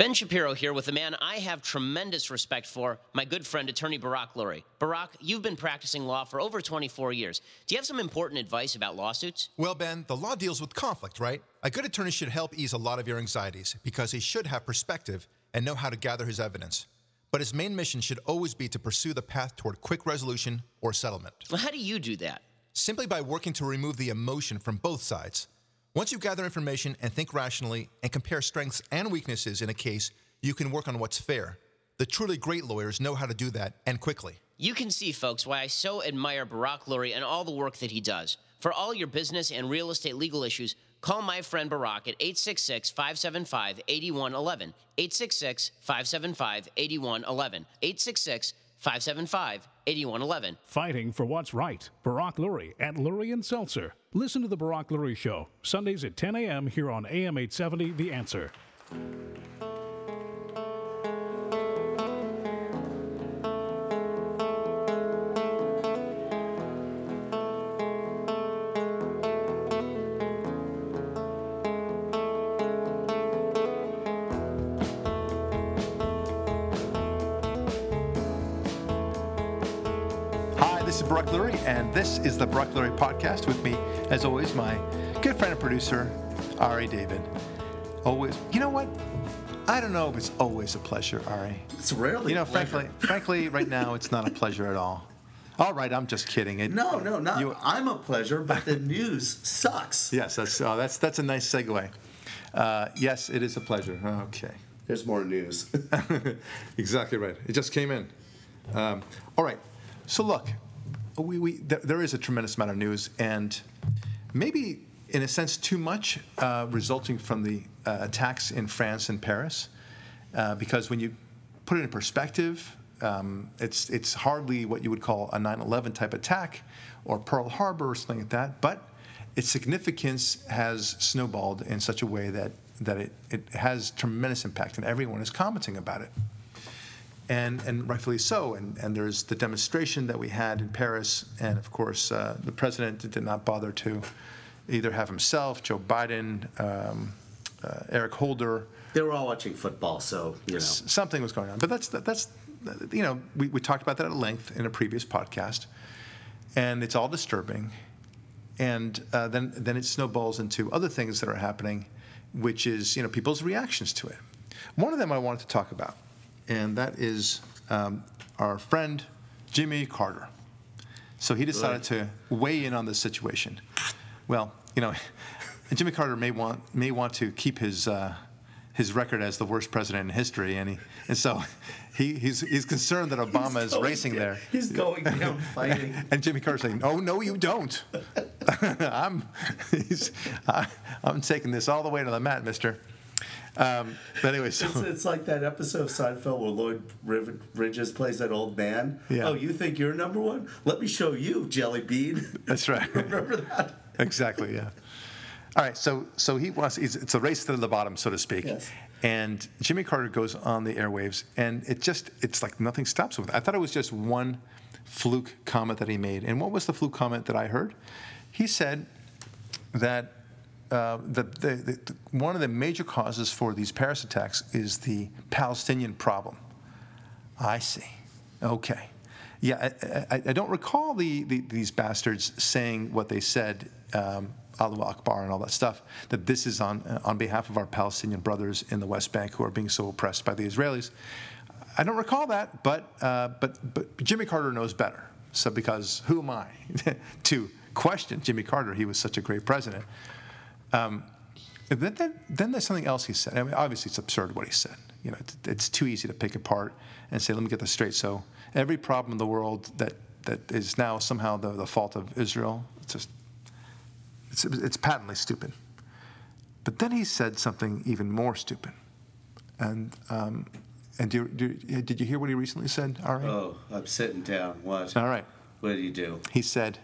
Ben Shapiro here with a man I have tremendous respect for, my good friend, attorney Barak Lurie. Barak, you've been practicing law for over 24 years. Do you have some important advice about lawsuits? Well, Ben, the law deals with conflict, right? A good attorney should help ease a lot of your anxieties because he should have perspective and know how to gather his evidence. But his main mission should always be to pursue the path toward quick resolution or settlement. Well, how do you do that? Simply by working to remove the emotion from both sides. Once you gather information and think rationally and compare strengths and weaknesses in a case, you can work on what's fair. The truly great lawyers know how to do that and quickly. You can see, folks, why I so admire Barak Lurie and all the work that he does. For all your business and real estate legal issues, call my friend Barak at 866 575 8111. 866 575 8111. 866 575 8111. Fighting for what's right. Barak Lurie at Lurie and Seltzer. Listen to The Barak Lurie Show, Sundays at 10 a.m. here on AM 870 The Answer. Brock Lurie, and this is the Brock Lurie Podcast with me, as always, my good friend and producer, Ari David. Always, you know what? I don't know if it's always a pleasure, Ari. It's rarely. You know, frankly, frankly, right now it's not a pleasure at all. All right, I'm just kidding. It, No, no, not. You- I'm a pleasure, but the news sucks. Yes, that's oh, that's that's a nice segue. Uh, yes, it is a pleasure. Okay. There's more news. exactly right. It just came in. Um, all right. So look, we, we there, there is a tremendous amount of news, and maybe in a sense too much, uh, resulting from the uh, attacks in France and Paris. Uh, because when you put it in perspective, um, it's it's hardly what you would call a 9/11 type attack or Pearl Harbor or something like that, but its significance has snowballed in such a way that that it, it has tremendous impact, and everyone is commenting about it and and rightfully so. And and there's the demonstration that we had in Paris, and of course uh, the president did not bother to either have himself, Joe Biden, um, uh, Eric Holder. they were all watching football, so you know. Something was going on, but that's that's you know we, we talked about that at length in a previous podcast, and it's all disturbing, and uh, then then it snowballs into other things that are happening, which is you know people's reactions to it. One of them I wanted to talk about, and that is um, our friend Jimmy Carter. So he decided to weigh in on this situation. Well, you know, Jimmy Carter may want may want to keep his uh, his record as the worst president in history, and he and so he, he's he's concerned that Obama is racing down- there. He's going down fighting. And Jimmy Carter's saying, "Oh no, you don't. I'm he's, I, I'm taking this all the way to the mat, Mister." Um, but anyway, so It's, it's like that episode of Seinfeld where Lloyd Riv- Bridges plays that old man. Yeah. Oh, you think you're number one? Let me show you, Jelly Bean. that's right. Remember that? exactly. Yeah. All right. So so he wants. He's, it's a race to the bottom, so to speak. Yes. And Jimmy Carter goes on the airwaves, and it just it's like nothing stops him. I thought it was just one fluke comment that he made. And what was the fluke comment that I heard? He said that. Uh, the, the, the, one of the major causes for these Paris attacks is the Palestinian problem. I see. Okay. Yeah, I, I, I don't recall the, the, these bastards saying what they said, um, Allahu Akbar and all that stuff, that this is on, on behalf of our Palestinian brothers in the West Bank who are being so oppressed by the Israelis. I don't recall that, but, uh, but, but Jimmy Carter knows better. So, because who am I to question Jimmy Carter? He was such a great president. Um, then, then, then there's something else he said. I mean, obviously, it's absurd what he said. You know, it's, it's too easy to pick apart and say, "Let me get this straight." So every problem in the world that that is now somehow the, the fault of Israel, it's just it's, it's patently stupid. But then he said something even more stupid. And um, and do, do, did you hear what he recently said, Ari? Oh, I'm sitting down. What? All right. What did he do? he said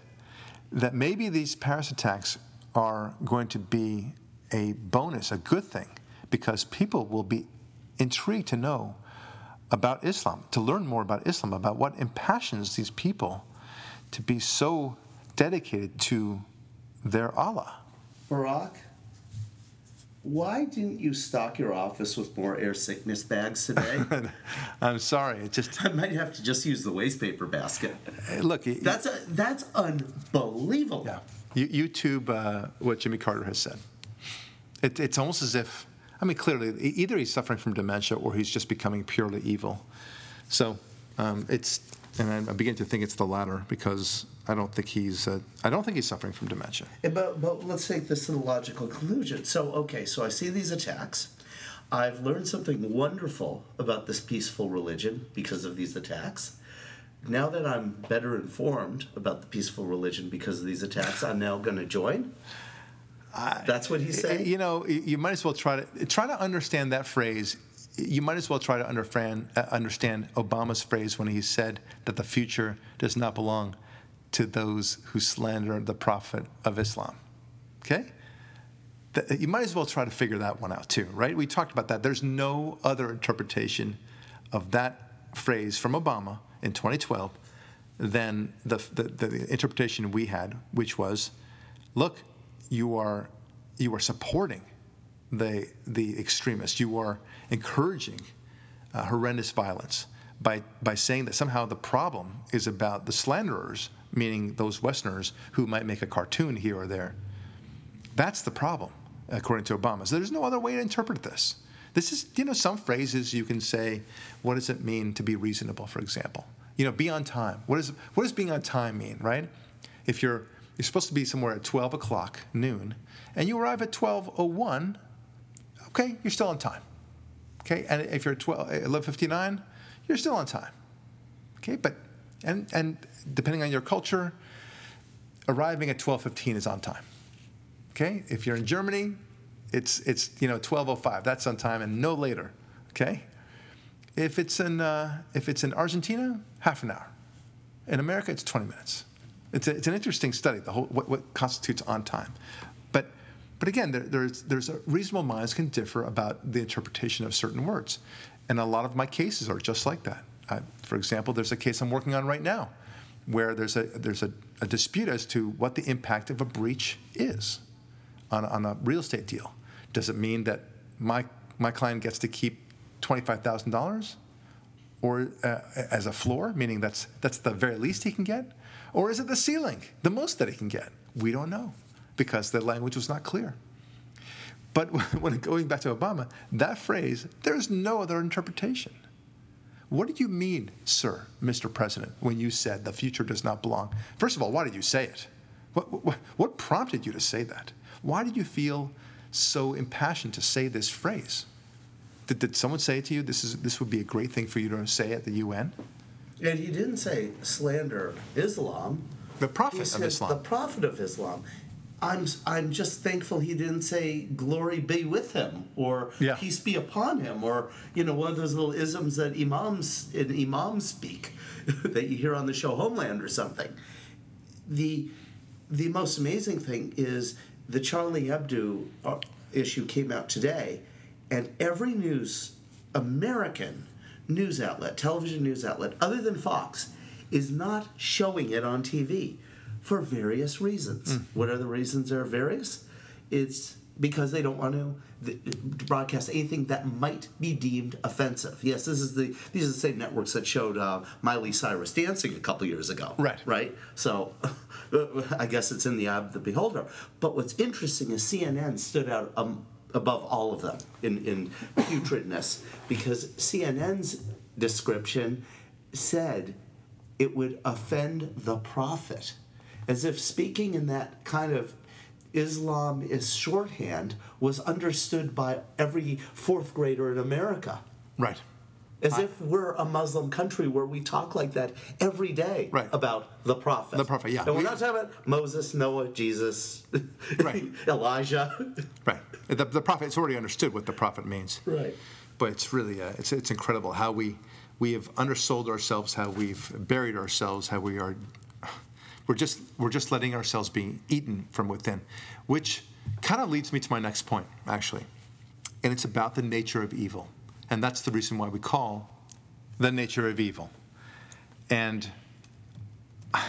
that maybe these Paris attacks are going to be a bonus, a good thing, because people will be intrigued to know about Islam, to learn more about Islam, about what impassions these people to be so dedicated to their Allah. Barak, Why didn't you stock your office with more air sickness bags today? I'm sorry. It just I might have to just use the waste paper basket. look. y- That's a, that's unbelievable. Yeah. You, YouTube uh, what Jimmy Carter has said. It, it's almost as if, I mean, clearly, either he's suffering from dementia or he's just becoming purely evil. So um, it's, and I- I'm to think it's the latter because I don't think he's, uh, I don't think he's suffering from dementia. But, but let's take this to the logical conclusion. So, okay, so I see these attacks. I've learned something wonderful about this peaceful religion because of these attacks. Now that I'm better informed about the peaceful religion because of these attacks, I'm now going to join. That's what he's saying. You know, you might as well try to try to understand that phrase. You might as well try to understand uh, understand Obama's phrase when he said that the future does not belong to those who slander the prophet of Islam. Okay? You might as well try to figure that one out too, right? We talked about that. There's no other interpretation of that phrase from Obama in 2012 than the, the, the interpretation we had, which was, look, you are, you are supporting the, the extremists. You are encouraging uh, horrendous violence by, by saying that somehow the problem is about the slanderers, meaning those Westerners who might make a cartoon here or there. That's the problem, according to Obama. So there's no other way to interpret this. This is, you know, some phrases you can say, what does it mean to be reasonable, for example? You know, be on time. What, is, what does being on time mean, right? If you're, you're supposed to be somewhere at 12 o'clock, noon, and you arrive at 12.01, okay, you're still on time. Okay, and if you're at 12, 11.59, you're still on time. Okay, but, and, and depending on your culture, arriving at 12.15 is on time. Okay, if you're in Germany, it's it's you know 12:05. That's on time and no later. Okay, if it's in uh, if it's in Argentina, half an hour. In America, it's 20 minutes. It's, a, it's an interesting study. The whole what, what constitutes on time, but but again, there, there's there's reasonable minds can differ about the interpretation of certain words, and a lot of my cases are just like that. I, for example, there's a case I'm working on right now, where there's a there's a, a dispute as to what the impact of a breach is on, on a real estate deal. Does it mean that my, my client gets to keep $25,000 or uh, as a floor, meaning that's, that's the very least he can get? Or is it the ceiling, the most that he can get? We don't know because the language was not clear. But when going back to Obama, that phrase, there's no other interpretation. What did you mean, sir, Mr. President, when you said the future does not belong? First of all, why did you say it? What, what, what prompted you to say that? Why did you feel so impassioned to say this phrase? Did, did someone say to you, this, is, this would be a great thing for you to say at the UN? And he didn't say slander Islam. The prophet He of Islam. The prophet of Islam. I'm, I'm just thankful he didn't say glory be with him or Yeah. peace be upon him or you know one of those little isms that imams in imams speak that you hear on the show Homeland or something. The the most amazing thing is the Charlie Hebdo uh, issue came out today, and every news American news outlet, television news outlet, other than Fox, is not showing it on TV for various reasons. What are the reasons There are various? It's because they don't want to broadcast anything that might be deemed offensive. Yes, this is the these are the same networks that showed uh, Miley Cyrus dancing a couple years ago. Right. Right. So, I guess it's in the eye of the beholder. But what's interesting is CNN stood out um, above all of them in in putridness because CNN's description said it would offend the prophet, as if speaking in that kind of Islam is shorthand was understood by every fourth grader in America. right. As if we're a Muslim country where we talk like that every day Right. about the prophet. The prophet, yeah. And we're We- not talking about Moses, Noah, Jesus, Right. Elijah. Right. The, the prophet, it's already understood what the prophet means. Right. But it's really, uh, it's, it's incredible how we, we have undersold ourselves, how we've buried ourselves, how we are, we're just, we're just letting ourselves be eaten from within, which kind of leads me to my next point, actually. And it's about the nature of evil. And that's the reason why we call the nature of evil. And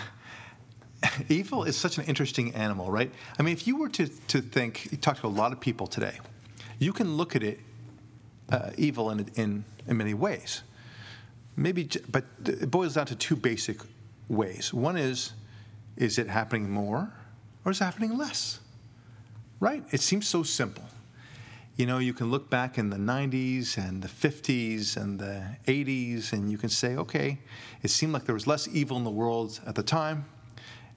evil is such an interesting animal, right? I mean, if you were to, to think, you talk to a lot of people today, you can look at it uh, evil in, in in many ways. Maybe, but it boils down to two basic ways. One is, is it happening more, or is it happening less? Right? It seems so simple. You know, you can look back in the 90s and the 50s and the 80s, and you can say, okay, it seemed like there was less evil in the world at the time.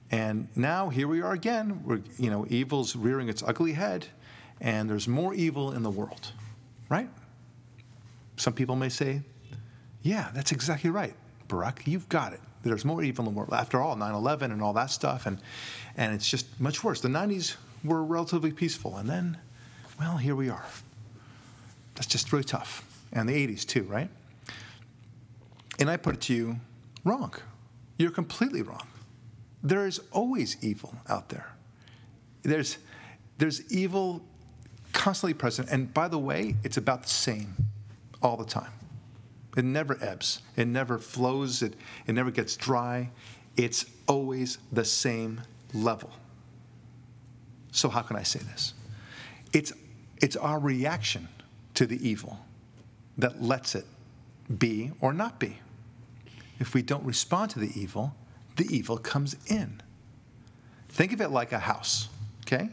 And now here we are again. We're, you know, evil's rearing its ugly head, and there's more evil in the world, right? Some people may say, yeah, that's exactly right, Barak. You've got it. There's more evil in the world. After all, 9 11 and all that stuff, and, and it's just much worse. The 90s were relatively peaceful, and then, well, here we are. That's just really tough. And the 80s, too, right? And I put it to you wrong. You're completely wrong. There is always evil out there. There's, there's evil constantly present. And by the way, it's about the same all the time. It never ebbs, it never flows, it, it never gets dry. It's always the same level. So, how can I say this? It's, it's our reaction to the evil that lets it be or not be. If we don't respond to the evil, the evil comes in. Think of it like a house, okay?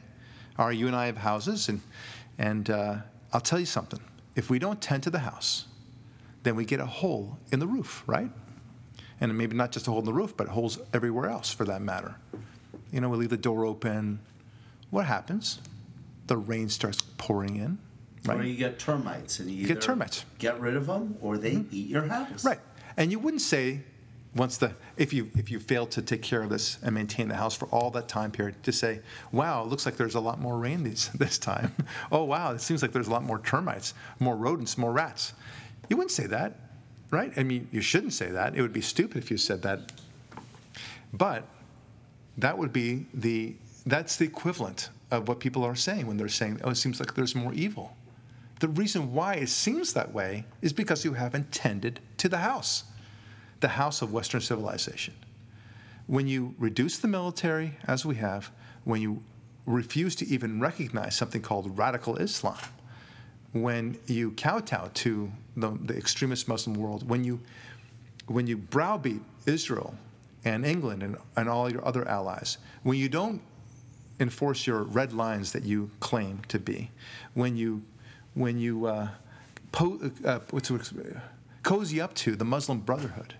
Are you and I have houses, and, and uh, I'll tell you something. If we don't tend to the house, then we get a hole in the roof, right? And maybe not just a hole in the roof, but holes everywhere else for that matter. You know, we leave the door open. What happens? The rain starts pouring in, right? Or you get termites, and you get termites. Get rid of them, or they mm-hmm. eat your house. Right. And you wouldn't say once the if you if you fail to take care of this and maintain the house for all that time period to say, wow, it looks like there's a lot more rain this this time. oh wow, it seems like there's a lot more termites, more rodents, more rats. You wouldn't say that, right? I mean, you shouldn't say that. It would be stupid if you said that. But that would be the that's the equivalent of what people are saying when they're saying, oh, it seems like there's more evil. The reason why it seems that way is because you haven't tended to the house, the house of Western civilization. When you reduce the military, as we have, when you refuse to even recognize something called radical Islam, when you kowtow to the, the extremist Muslim world, when you, when you browbeat Israel and England and, and all your other allies, when you don't enforce your red lines that you claim to be, when you, when you uh, po- uh, what's, what's, cozy up to the Muslim Brotherhood,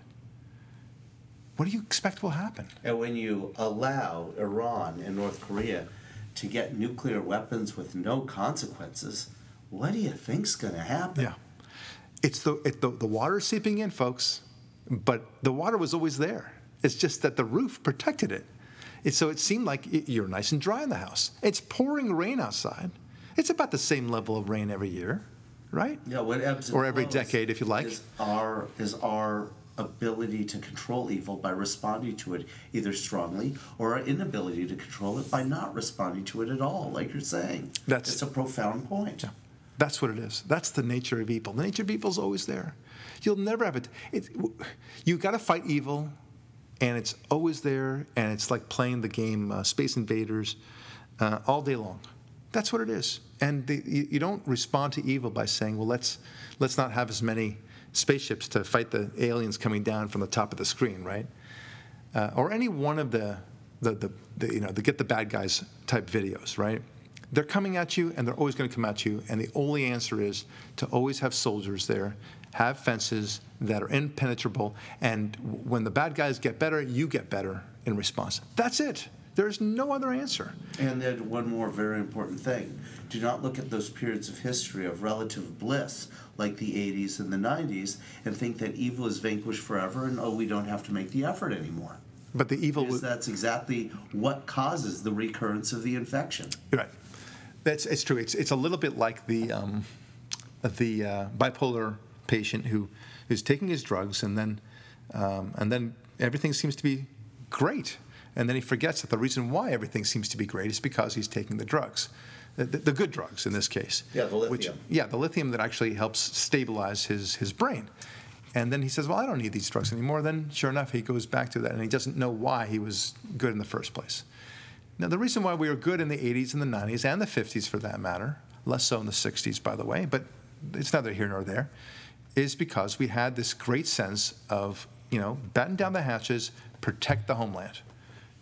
what do you expect will happen? And when you allow Iran and North Korea to get nuclear weapons with no consequences, what do you think's going to happen? Yeah. It's the, it, the, the water seeping in, folks, but the water was always there. It's just that the roof protected it. it so it seemed like it, you're nice and dry in the house. It's pouring rain outside. It's about the same level of rain every year, right? Yeah, what ebbs and Or every decade, if you like. Is our is our ability to control evil by responding to it either strongly or our inability to control it by not responding to it at all, like you're saying. That's- it's a profound point. That's what it is. That's the nature of evil. The nature of evil is always there. You'll never have it. it you got to fight evil, and it's always there. And it's like playing the game uh, Space Invaders uh, all day long. That's what it is. And the, you, you don't respond to evil by saying, "Well, let's let's not have as many spaceships to fight the aliens coming down from the top of the screen," right? Uh, or any one of the the, the, the you know the get the bad guys type videos, right? They're coming at you, and they're always going to come at you. And the only answer is to always have soldiers there, have fences that are impenetrable, and when the bad guys get better, you get better in response. That's it. There's no other answer. And then one more very important thing. Do not look at those periods of history of relative bliss like the 80s and the 90s and think that evil is vanquished forever and oh we don't have to make the effort anymore. But the evil Because was that's exactly what causes the recurrence of the infection. Right. That's it's true. It's it's a little bit like the um, the uh, bipolar patient who who's taking his drugs and then um, and then everything seems to be great, and then he forgets that the reason why everything seems to be great is because he's taking the drugs. The, the, good drugs in this case. Yeah, the Which, lithium. yeah, the lithium that actually helps stabilize his, his brain. And then he says, Well, I don't need these drugs anymore. Then, sure enough, he goes back to that and he doesn't know why he was good in the first place. Now, the reason why we were good in the 80s and the 90s and the 50s for that matter, less so in the 60s, by the way, but it's neither here nor there, is because we had this great sense of, you know, batten down the hatches, protect the homeland.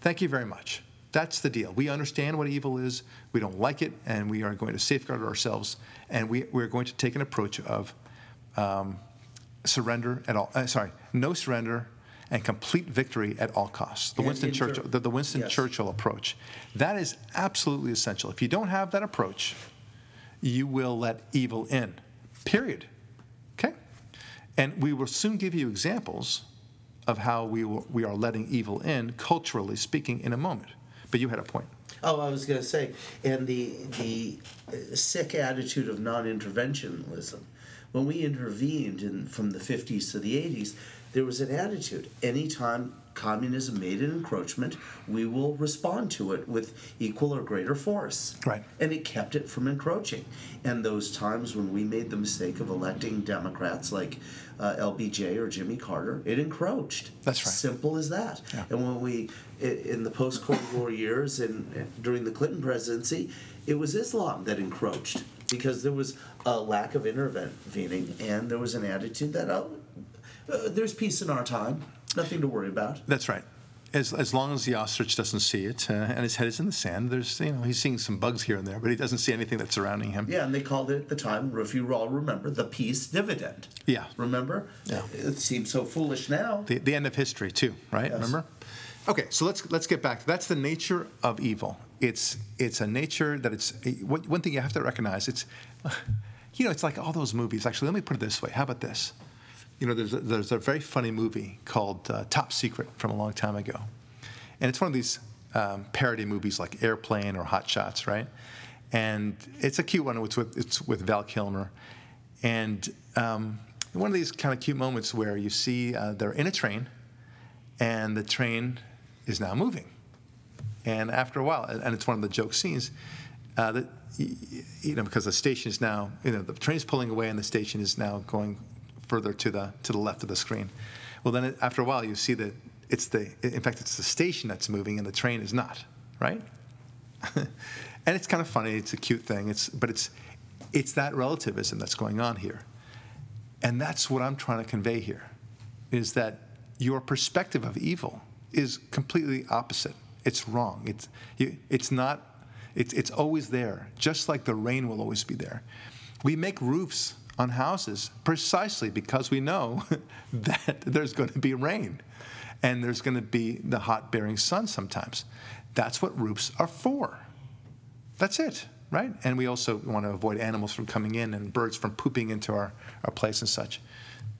Thank you very much. That's the deal. We understand what evil is, we don't like it, and we are going to safeguard ourselves, and we, we're going to take an approach of um, surrender at all, uh, sorry, no surrender and complete victory at all costs. The And Winston inter- Churchill, the, the Winston Yes. Churchill approach. That is absolutely essential. If you don't have that approach, you will let evil in. Period. Okay? And we will soon give you examples of how we, will, we are letting evil in, culturally speaking, in a moment. But you had a point. Oh, I was going to say, and the the uh, sick attitude of non-interventionism. When we intervened in, from the 50s to the 80s, there was an attitude. Anytime communism made an encroachment, we will respond to it with equal or greater force. Right. And it kept it from encroaching. And those times when we made the mistake of electing Democrats like uh, LBJ or Jimmy Carter, it encroached. That's right. Simple as that. And when we, in the post Cold War years and during the Clinton presidency, it was Islam that encroached because there was a lack of intervening and there was an attitude that, oh, uh, there's peace in our time, nothing to worry about. That's right. As, as long as the ostrich doesn't see it uh, and his head is in the sand, there's you know he's seeing some bugs here and there, but he doesn't see anything that's surrounding him. Yeah, and they called it at the time, if you all remember, the peace dividend. Yeah. Remember? Yeah. It seems so foolish now. The, the end of history too, right? Yes. Remember? Okay, so let's let's get back. That's the nature of evil. It's it's a nature that it's one one thing you have to recognize. It's you know it's like all those movies. Actually, let me put it this way. How about this? You know, there's a, there's a very funny movie called uh, Top Secret from a long time ago, and it's one of these um, parody movies like Airplane or Hot Shots, right? And it's a cute one. It's with it's with Val Kilmer, and um, one of these kind of cute moments where you see uh, they're in a train, and the train is now moving. And after a while, and it's one of the joke scenes, uh, that you know because the station is now you know the train's pulling away and the station is now going further to the to the left of the screen. Well, then it, after a while, you see that it's the in fact it's the station that's moving and the train is not, right? and it's kind of funny. It's a cute thing. It's but it's it's that relativism that's going on here. And that's what I'm trying to convey here is that your perspective of evil is completely opposite. It's wrong. It's, you, it's not, it's, it's always there, just like the rain will always be there. We make roofs on houses precisely because we know that there's going to be rain and there's going to be the hot bearing sun sometimes. That's what roofs are for. That's it, right? And we also want to avoid animals from coming in and birds from pooping into our, our place and such.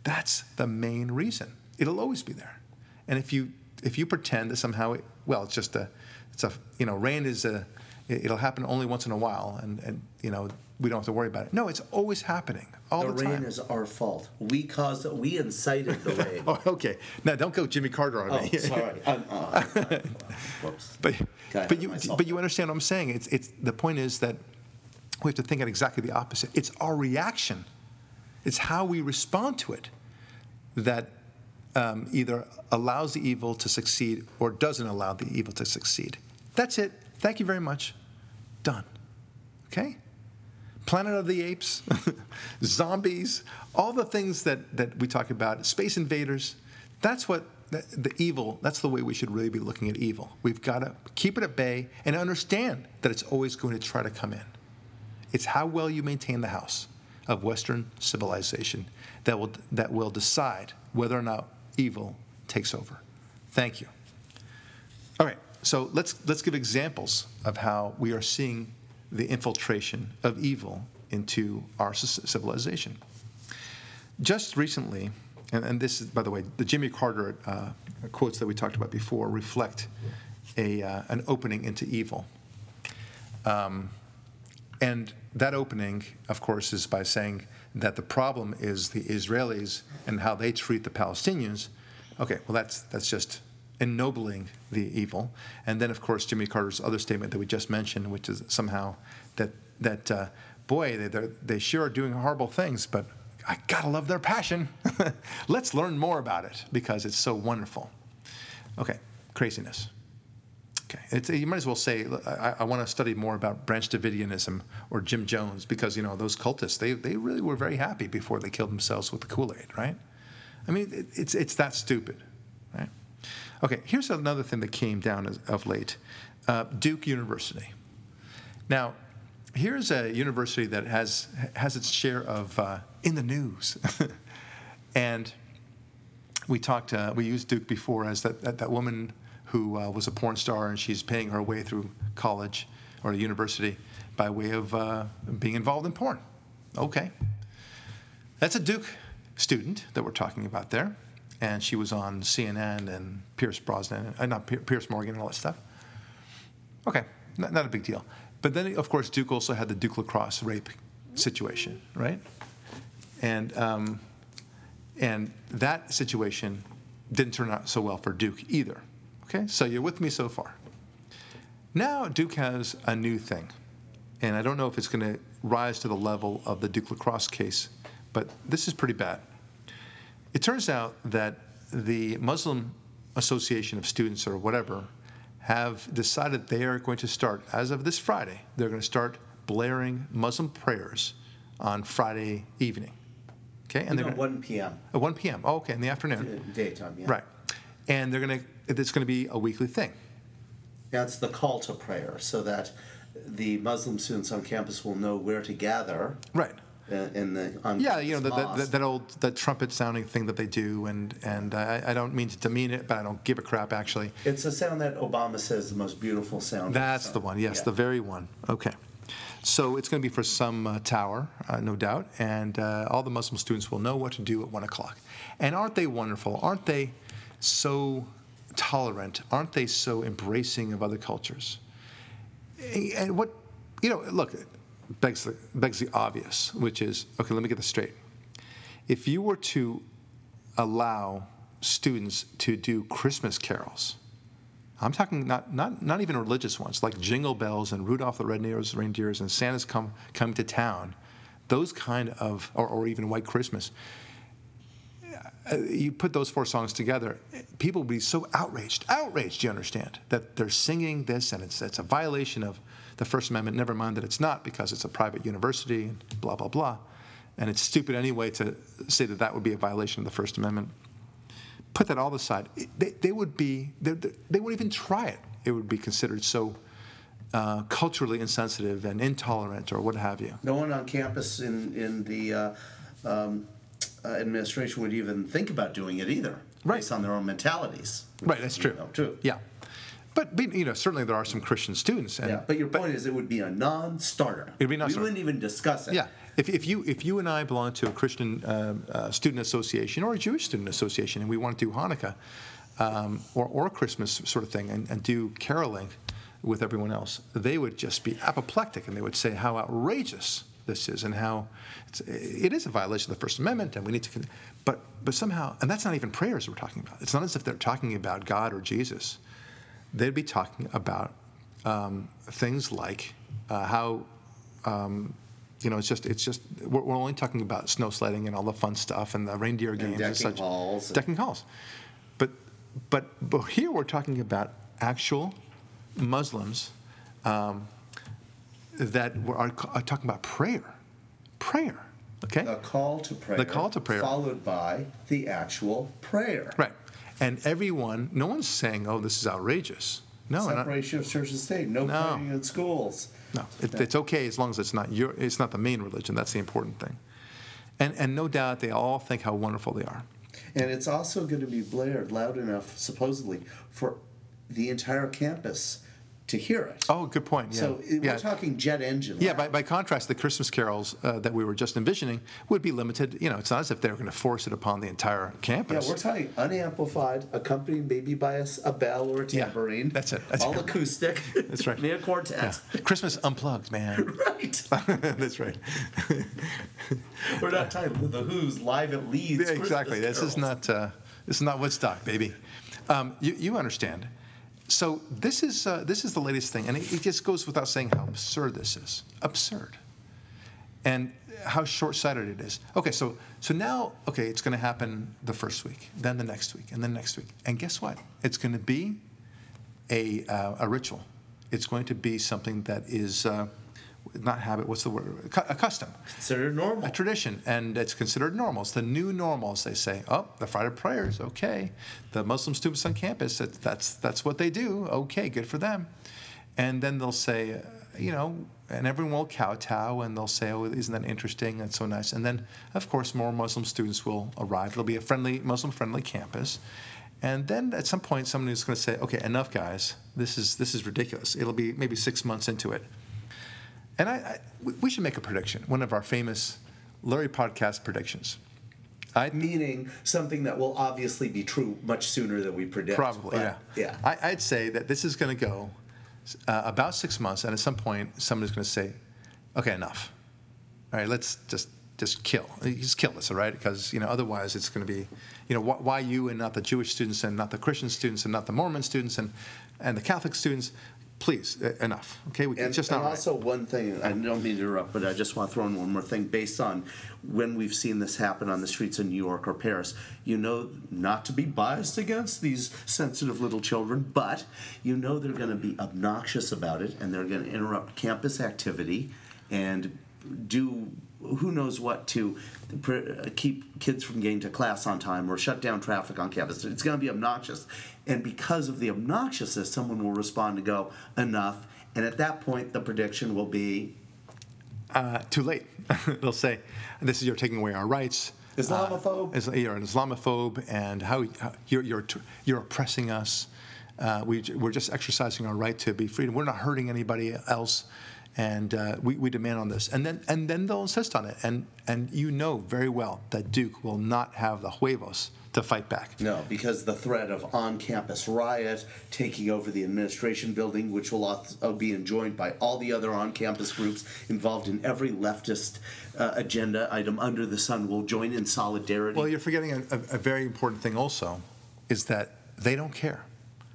That's the main reason. It'll always be there. And if you if you pretend that somehow it, well, it's just a it's a you know rain is a it- it'll happen only once in a while and and you know we don't have to worry about it. No, it's always happening all the the, rain time. is our fault. We caused it. We incited the rain. Oh, okay. Now don't go Jimmy Carter on Oh, me. sorry. I'm, uh, whoops. But, Got but you myself. but you understand what I'm saying. It's it's the point is that we have to think at exactly the opposite. It's our reaction. It's how we respond to it that um, either allows the evil to succeed or doesn't allow the evil to succeed. That's it. Thank you very much. Done. Okay? Planet of the Apes, zombies, all the things that, that we talk about, space invaders, that's what the, the evil, that's the way we should really be looking at evil. We've got to keep it at bay and understand that it's always going to try to come in. It's how well you maintain the house of Western civilization that will, that will decide whether or not evil takes over. Thank you. All right, so let's, let's give examples of how we are seeing the infiltration of evil into our civilization. Just recently, and, and this is, by the way, the Jimmy Carter uh, quotes that we talked about before reflect a, uh, an opening into evil. Um, and that opening, of course, is by saying that the problem is the Israelis and how they treat the Palestinians. Okay, well, that's, that's just ennobling the evil. And then, of course, Jimmy Carter's other statement that we just mentioned, which is somehow that, that uh, boy, they, they're- sure are doing horrible things, but I gotta love their passion. Let's learn more about it because it's so wonderful. Okay, craziness. Okay, it's, you might as well say, I, I want to study more about Branch Davidianism or Jim Jones because you know those cultists they, they really were very happy before they killed themselves with the Kool Aid, right? I mean, it, it's it's that stupid? Okay, here's another thing that came down as, of late, uh, Duke University. Now, here's a university that has has its share of uh, in the news, and we talked. Uh, we used Duke before as that that, that woman who uh, was a porn star and she's paying her way through college or university by way of uh, being involved in porn. Okay. That's a Duke student that we're talking about there. And she was on CNN and Pierce Brosnan, uh, not Piers Morgan and all that stuff. Okay, not, not a big deal. But then, of course, Duke also had the Duke lacrosse rape situation, right? And, um, and that situation didn't turn out so well for Duke either. Okay, so you're with me so far. Now Duke has a new thing, and I don't know if it's going to rise to the level of the Duke lacrosse case, but this is pretty bad. It turns out that the Muslim Association of Students or whatever have decided they are going to start, as of this Friday, they're going to start blaring Muslim prayers on Friday evening. Okay, and they're gonna, 1 p.m. At 1 p.m. Oh, okay, in the afternoon. Daytime, yeah. Right, and they're going to it's going to be a weekly thing. That's the call to prayer, so that the Muslim students on campus will know where to gather. Right. In the on yeah, you know the, the, that old that trumpet sounding thing that they do, and and I, I, don't mean to demean it, but I don't give a crap actually. It's a sound that Obama says the most beautiful sound. That's the one. Yes, yeah. the very one. Okay. So it's going to be for some uh, tower, uh, no doubt, and uh, all the Muslim students will know what to do at one o'clock. And aren't they wonderful? Aren't they so tolerant? Aren't they so embracing of other cultures? And what, you know, look, begs the, begs the obvious, which is okay, let me get this straight. If you were to allow students to do Christmas carols, I'm talking not, not, not even religious ones, like Jingle Bells and Rudolph the Red-Nosed Reindeers and Santa's come, come to town, those kind of, or, or even White Christmas, uh, you put those four songs together, people would be so outraged, outraged, you understand, that they're singing this and it's, it's a violation of the First Amendment, never mind that it's not because it's a private university and blah, blah, blah. And it's stupid anyway to say that that would be a violation of the First Amendment. Put that all aside, they, they would be, they, they wouldn't even try it. It would be considered so uh, culturally insensitive and intolerant or what have you. No one on campus in, in the uh, um, uh, administration would even think about doing it either, right. based on their own mentalities. Right, that's true. Know, too. Yeah. But you know, certainly there are some Christian students. And, yeah, but your point but, is, it would be a non-starter. It'd be non-starter. We wouldn't even discuss it. Yeah, if, if you if you and I belong to a Christian uh, uh, student association or a Jewish student association, and we want to do Hanukkah um, or or Christmas sort of thing, and, and do caroling with everyone else, they would just be apoplectic, and they would say how outrageous this is and how it's, it is a violation of the First Amendment and we need to, but, but somehow, and that's not even prayers we're talking about. It's not as if they're talking about God or Jesus. They'd be talking about um, things like uh, how, um, you know, it's just, it's just, we're, we're, only talking about snow sledding and all the fun stuff and the reindeer games and, and such. Halls decking halls. But, but, but here we're talking about actual Muslims um, that are, are talking about prayer. Prayer. Okay? The call to prayer. The call to prayer. Followed by the actual prayer. Right. And everyone, no one's saying, oh, this is outrageous. No. Separation of church and state. No, no. praying in schools. No, it, it's okay as long as it's not your, it's not the main religion. That's the important thing. And, and no doubt they all think how wonderful they are. And it's also going to be blared loud enough, supposedly, for the entire campus to hear it. Oh, good point. Yeah. So we're yeah. talking jet engine. Yeah. By, by contrast, the Christmas carols uh, that we were just envisioning would be limited. You know, it's not as if they were going to force it upon the entire campus. Yeah, we're talking unamplified, accompanied maybe by a, a bell or a tambourine. Yeah, that's it. That's all it. acoustic. That's right. Near quartet. Yeah. Christmas unplugged, man. right. that's right. we're not talking the Who's live at Leeds. Yeah, exactly. This is not. Uh, this is not Woodstock, baby. Um, you, you understand so this is uh, this is the latest thing, and it, it, just goes without saying how absurd this is. Absurd, and how short-sighted it is. Okay, so so now okay, it's going to happen the first week, then the next week, and then next week, and guess what? It's going to be a, uh, a ritual. It's going to be something that is uh, not habit. What's the word? A custom. Considered normal. A tradition, and it's considered normal. It's the new normal, as they say. Oh, the Friday prayers, okay. The Muslim students on campus, that, that's that's what they do. Okay, good for them. And then they'll say, uh, you know, and everyone will kowtow and they'll say, oh, isn't that interesting? That's so nice. And then, of course, more Muslim students will arrive. It'll be a friendly, Muslim friendly campus. And then at some point, somebody is going to say, okay, enough, guys. This is, this is ridiculous. It'll be maybe six months into it. And I, I we should make a prediction, one of our famous Lurie podcast predictions. I, Meaning something that will obviously be true much sooner than we predict. Probably, yeah. Yeah. I, would say that this is going to go uh, about six months, and at some point, somebody's going to say, "Okay, enough. All right, let's just just kill, just kill this, all right? Because you know, otherwise, it's going to be, you know, wh- why you and not the Jewish students and not the Christian students and not the Mormon students and and the Catholic students please, enough. Okay, we, and, just not. And also, right. one thing I don't mean to interrupt, but I just want to throw in one more thing. Based on when we've seen this happen on the streets of New York or Paris, you know, not to be biased against these sensitive little children, but you know they're going to be obnoxious about it, and they're going to interrupt campus activity, and do who knows what to keep kids from getting to class on time or shut down traffic on campus. It's going to be obnoxious. And because of the obnoxiousness, someone will respond to go, enough. And at that point, the prediction will be uh, too late. They'll say, this is you're taking away our rights. Islamophobe. Uh, you're an Islamophobe, and how, how you're, you're, you're oppressing us. Uh, we, we're just exercising our right to be free. We're not hurting anybody else and uh, we, we demand on this. And then and then they'll insist on it. And and you know very well that Duke will not have the huevos to fight back. No, because the threat of on-campus riot, taking over the administration building, which will also be enjoined by all the other on-campus groups involved in every leftist uh, agenda item under the sun, will join in solidarity. Well, you're forgetting a, a, very important thing. Also, is that they don't care.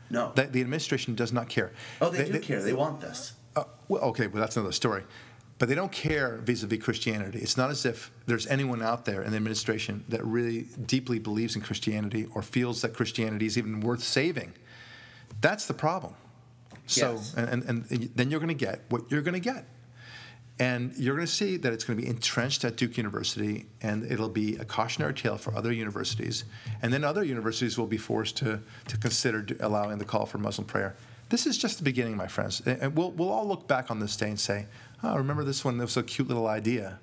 No, that the administration does not care. Oh, they, they do they, care. They want this. Uh, well, okay, but that's another story. But they don't care vis-a-vis Christianity. It's not as if there's anyone out there in the administration that really deeply believes in Christianity or feels that Christianity is even worth saving. That's the problem. So, yes. and, and, and then you're going to get what you're going to get. And you're going to see that it's going to be entrenched at Duke University, and it'll be a cautionary tale for other universities. And then other universities will be forced to, to consider allowing the call for Muslim prayer. This is just the beginning, my friends. And we'll, we'll all look back on this day and say, oh, remember this one? That was a cute little idea.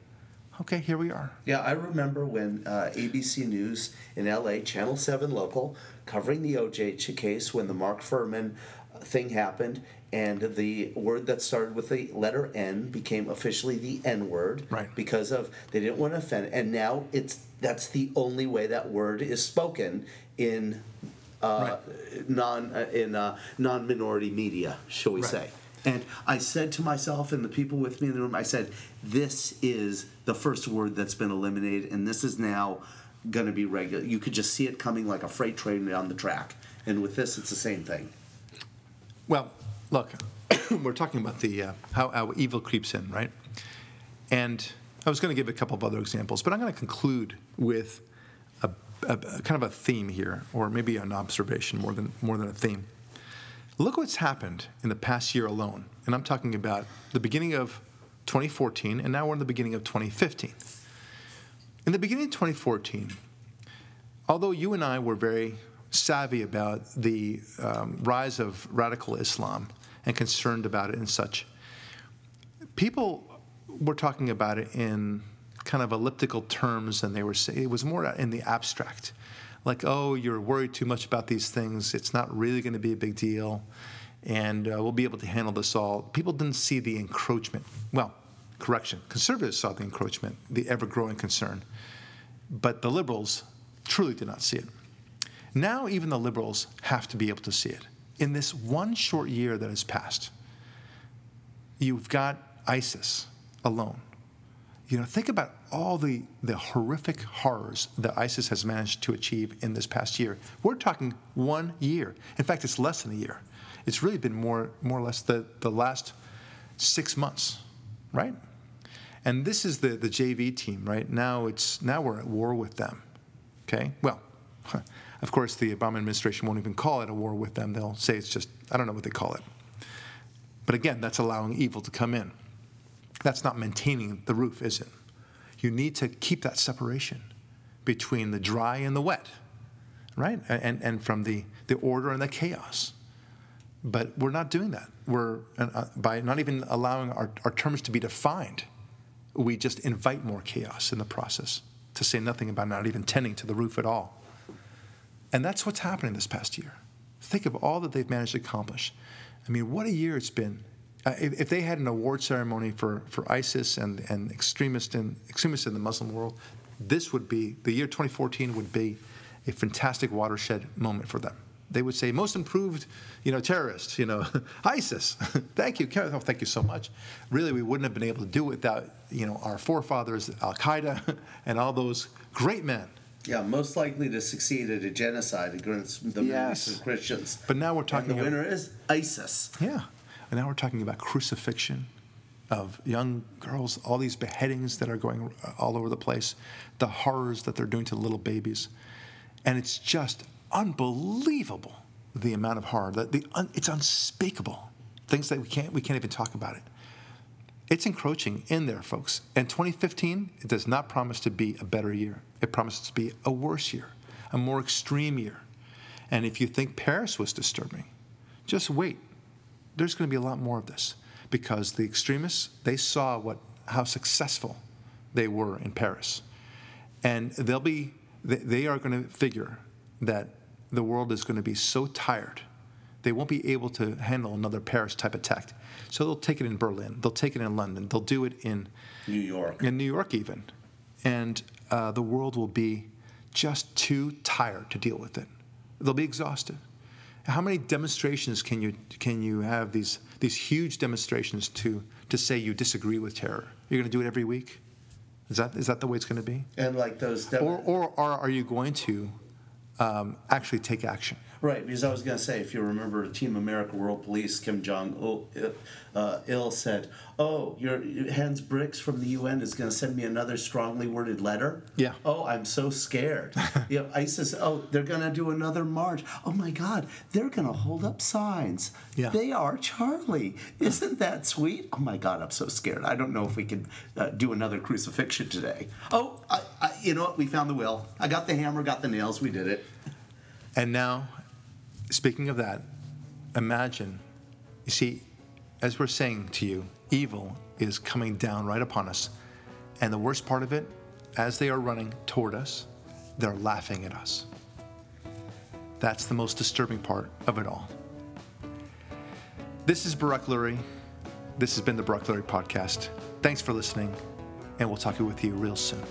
Okay, here we are. Yeah, I remember when uh, ABC News in LA, Channel 7 local, covering the OJ case when the Mark Fuhrman uh, thing happened, and the word that started with the letter N became officially the N word. Right. Because of they didn't want to offend, and now it's that's the only way that word is spoken in uh, non uh, in uh, non minority media, shall we right. say? And I said to myself and the people with me in the room, I said, "This is the first word that's been eliminated, and this is now going to be regular. You could just see it coming like a freight train down the track. And with this, it's the same thing." Well, look, we're talking about the uh, how, how evil creeps in, right? And I was going to give a couple of other examples, but I'm going to conclude with a, kind of a theme here, or maybe an observation more than more than a theme. Look what's happened in the past year alone, and I'm talking about the beginning of 2014, and now we're in the beginning of 2015. In the beginning of 2014, although you and I were very savvy about the um, rise of radical Islam and concerned about it and such, people were talking about it in kind of elliptical terms, and they were saying it was more in the abstract, like, "Oh, you're worried too much about these things. It's not really going to be a big deal, and uh, we'll be able to handle this all." People didn't see the encroachment. Well, correction, conservatives saw the encroachment, the ever-growing concern, but the liberals truly did not see it. Now, even the liberals have to be able to see it. In this one short year that has passed, you've got ISIS alone you know, think about all the, the horrific horrors that ISIS has managed to achieve in this past year. We're talking one year. In fact, it's less than a year. It's really been more, more or less the, the last six months, right? And this is the, the JV team, right? Now it's now we're at war with them. Okay? Well, Of course, the Obama administration won't even call it a war with them. They'll say it's just, I don't know what they call it. But again, that's allowing evil to come in. That's not maintaining the roof, is it? You need to keep that separation between the dry and the wet, right? And, and from the, the order and the chaos. But we're not doing that. We're, uh, by not even allowing our, our terms to be defined, we just invite more chaos in the process, to say nothing about not even tending to the roof at all. And that's what's happening this past year. Think of all that they've managed to accomplish. I mean, what a year it's been. Uh, if, if, they had an award ceremony for, for ISIS and, and extremists, in, extremists in the Muslim world, this would be, the year 2014 would be a fantastic watershed moment for them. They would say, most improved, you know, terrorists, you know, ISIS. thank you. Oh, thank you so much. Really, we wouldn't have been able to do it without, you know, our forefathers, Al Qaeda, and all those great men yeah, most likely to succeed at a genocide against the yes. Middle Eastern Christians. But now we're talking. And the winner is ISIS. Yeah, and now we're talking about crucifixion of young girls, all these beheadings that are going uh, all over the place, the horrors that they're doing to little babies, and it's just unbelievable the amount of horror the un, it's unspeakable things that we can't we can't even talk about it. It's encroaching in there, folks. And 2015, it does not promise to be a better year. It promises to be a worse year, a more extreme year. And if you think Paris was disturbing, just wait. There's going to be a lot more of this because the extremists, they saw what how successful they were in Paris. And they'll be they are going to figure that the world is going to be so tired they won't be able to handle another Paris type attack. So they'll take it in Berlin, they'll take it in London, they'll do it in New York, in New York even, and uh, the world will be just too tired to deal with it. They'll be exhausted. How many demonstrations can you can you have these these huge demonstrations to to say you disagree with terror? You're going to do it every week. Is that is that the way it's going to be? And like those, or, or, or are you going to um, actually take action? Right, because I was going to say, if you remember, Team America World Police Kim Jong uh, Il said, "Oh, your Hans Brix from the UN is going to send me another strongly worded letter." Yeah. Oh, I'm so scared. you know, ISIS. Oh, they're going to do another march. Oh my God, they're going to hold up signs. Yeah. They are Charlie. Isn't that sweet? Oh my God, I'm so scared. I don't know if we can uh, do another crucifixion today. Oh, I, I, you know what? We found the will. I got the hammer, got the nails. We did it. And now speaking of that, imagine, you see, as we're saying to you, evil is coming down right upon us. And the worst part of it, as they are running toward us, they're laughing at us. That's the most disturbing part of it all. This is Barak Lurie. This has been the Barak Lurie Podcast. Thanks for listening, and we'll talk with you real soon.